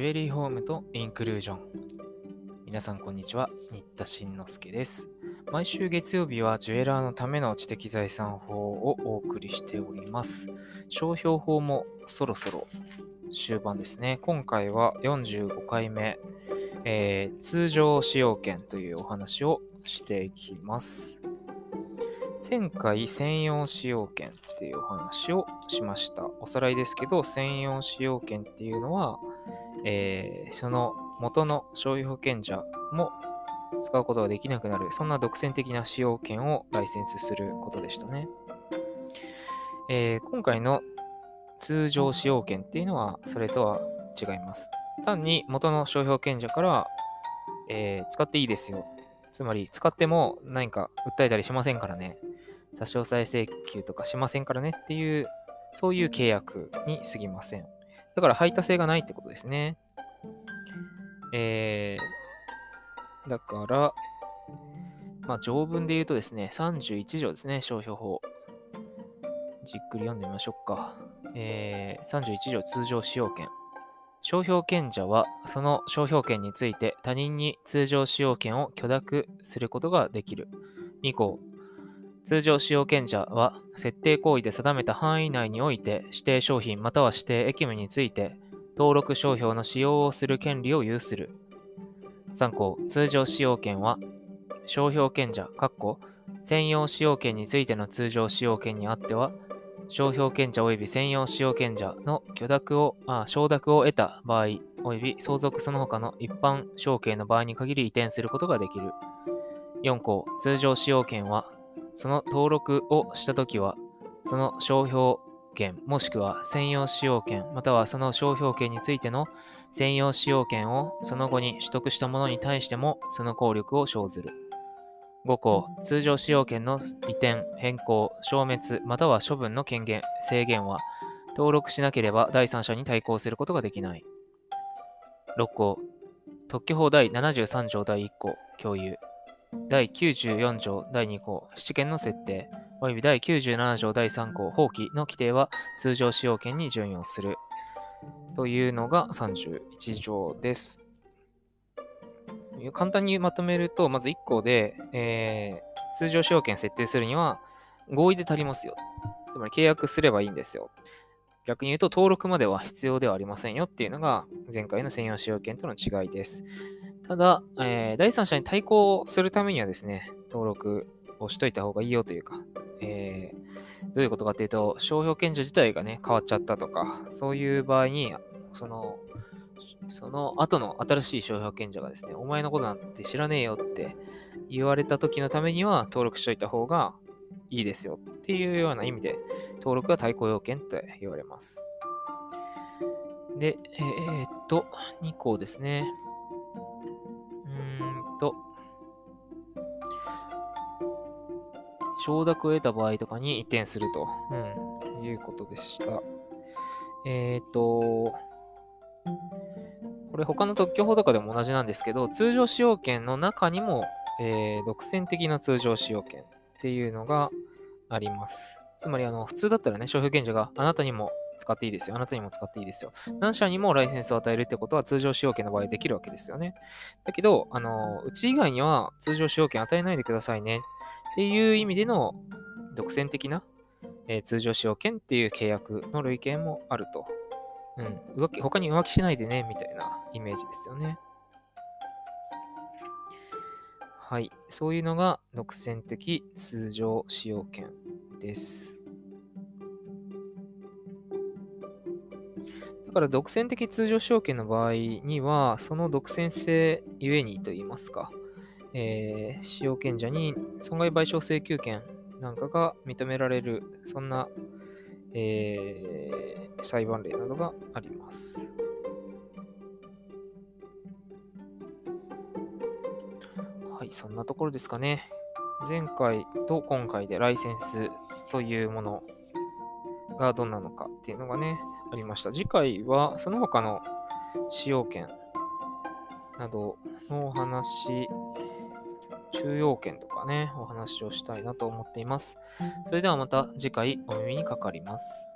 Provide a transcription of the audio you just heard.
ジュエリーホームとインクルージョン。皆さんこんにちは、新田慎之介です。毎週月曜日はジュエラーのための知的財産法をお送りしております。商標法もそろそろ終盤ですね。今回は45回目、えー、通常使用権というお話をしていきます。前回専用使用権っていうお話をしました。おさらいですけど、専用使用権っていうのは、えー、その元の商標保険者も使うことができなくなる、そんな独占的な使用権をライセンスすることでしたね。えー、今回の通常使用権っていうのは、それとは違います。単に元の商標保険者から、えー、使っていいですよ。つまり、使っても何か訴えたりしませんからね。差し押さえ請求とかしませんからねっていう、そういう契約に過ぎません。だから排他性がないってことですね。えー、だから、まあ、条文で言うとですね、31条ですね、商標法。じっくり読んでみましょうか。えー、31条通常使用権。商標権者は、その商標権について他人に通常使用権を許諾することができる。2項、通常使用権者は、設定行為で定めた範囲内において、指定商品または指定役務について、登録商標の使用をする権利を有する。3項、通常使用権は、商標権者、専用使用権についての通常使用権にあっては、商標権者及び専用使用権者の許諾を、あ承諾を得た場合、及び相続その他の一般承継の場合に限り移転することができる。4項、通常使用権は、その登録をしたときは、その商標権もしくは専用使用権またはその商標権についての専用使用権をその後に取得した者に対してもその効力を生ずる。5項、通常使用権の移転、変更、消滅または処分の権限、制限は登録しなければ第三者に対抗することができない。6項、特許法第73条第1項、共有。第94条第2項、七権の設定、及び第97条第3項、放棄の規定は通常使用権に準用する。というのが31条です。簡単にまとめると、まず1項で、えー、通常使用権設定するには合意で足りますよ。つまり契約すればいいんですよ。逆に言うと登録までは必要ではありませんよっていうのが前回の専用使用権との違いです。ただ、えー、第三者に対抗するためにはですね、登録をしといた方がいいよというか、えー、どういうことかっていうと、商標権者自体がね、変わっちゃったとか、そういう場合に、その、その後の新しい商標権者がですね、お前のことなんて知らねえよって言われた時のためには登録しといた方がいいですよっていうような意味で、登録が対抗要件と言われます。で、えー、っと、2項ですね。と、承諾を得た場合とかに移転すると、うん、いうことでした。えっ、ー、と、これ他の特許法とかでも同じなんですけど、通常使用権の中にも、えー、独占的な通常使用権っていうのがあります。つまり、あの、普通だったらね、商標権者があなたにも使っていいですよ。あなたにも使っていいですよ。何社にもライセンスを与えるってことは通常使用権の場合できるわけですよね。だけど、あの、うち以外には通常使用権与えないでくださいねっていう意味での独占的な、えー、通常使用権っていう契約の類型もあると。うん。浮気、他に浮気しないでね、みたいなイメージですよね。はい。そういうのが独占的通常使用権です。だから独占的通常証券の場合には、その独占性ゆえにといいますか、えー、使用権者に損害賠償請求権なんかが認められる、そんな、えー、裁判例などがあります。はい、そんなところですかね。前回と今回でライセンスというものがどんなのかっていうのがね、ありました。次回はその他の使用権などのお話、中要件とかね、お話をしたいなと思っています。それではまた次回お耳にかかります。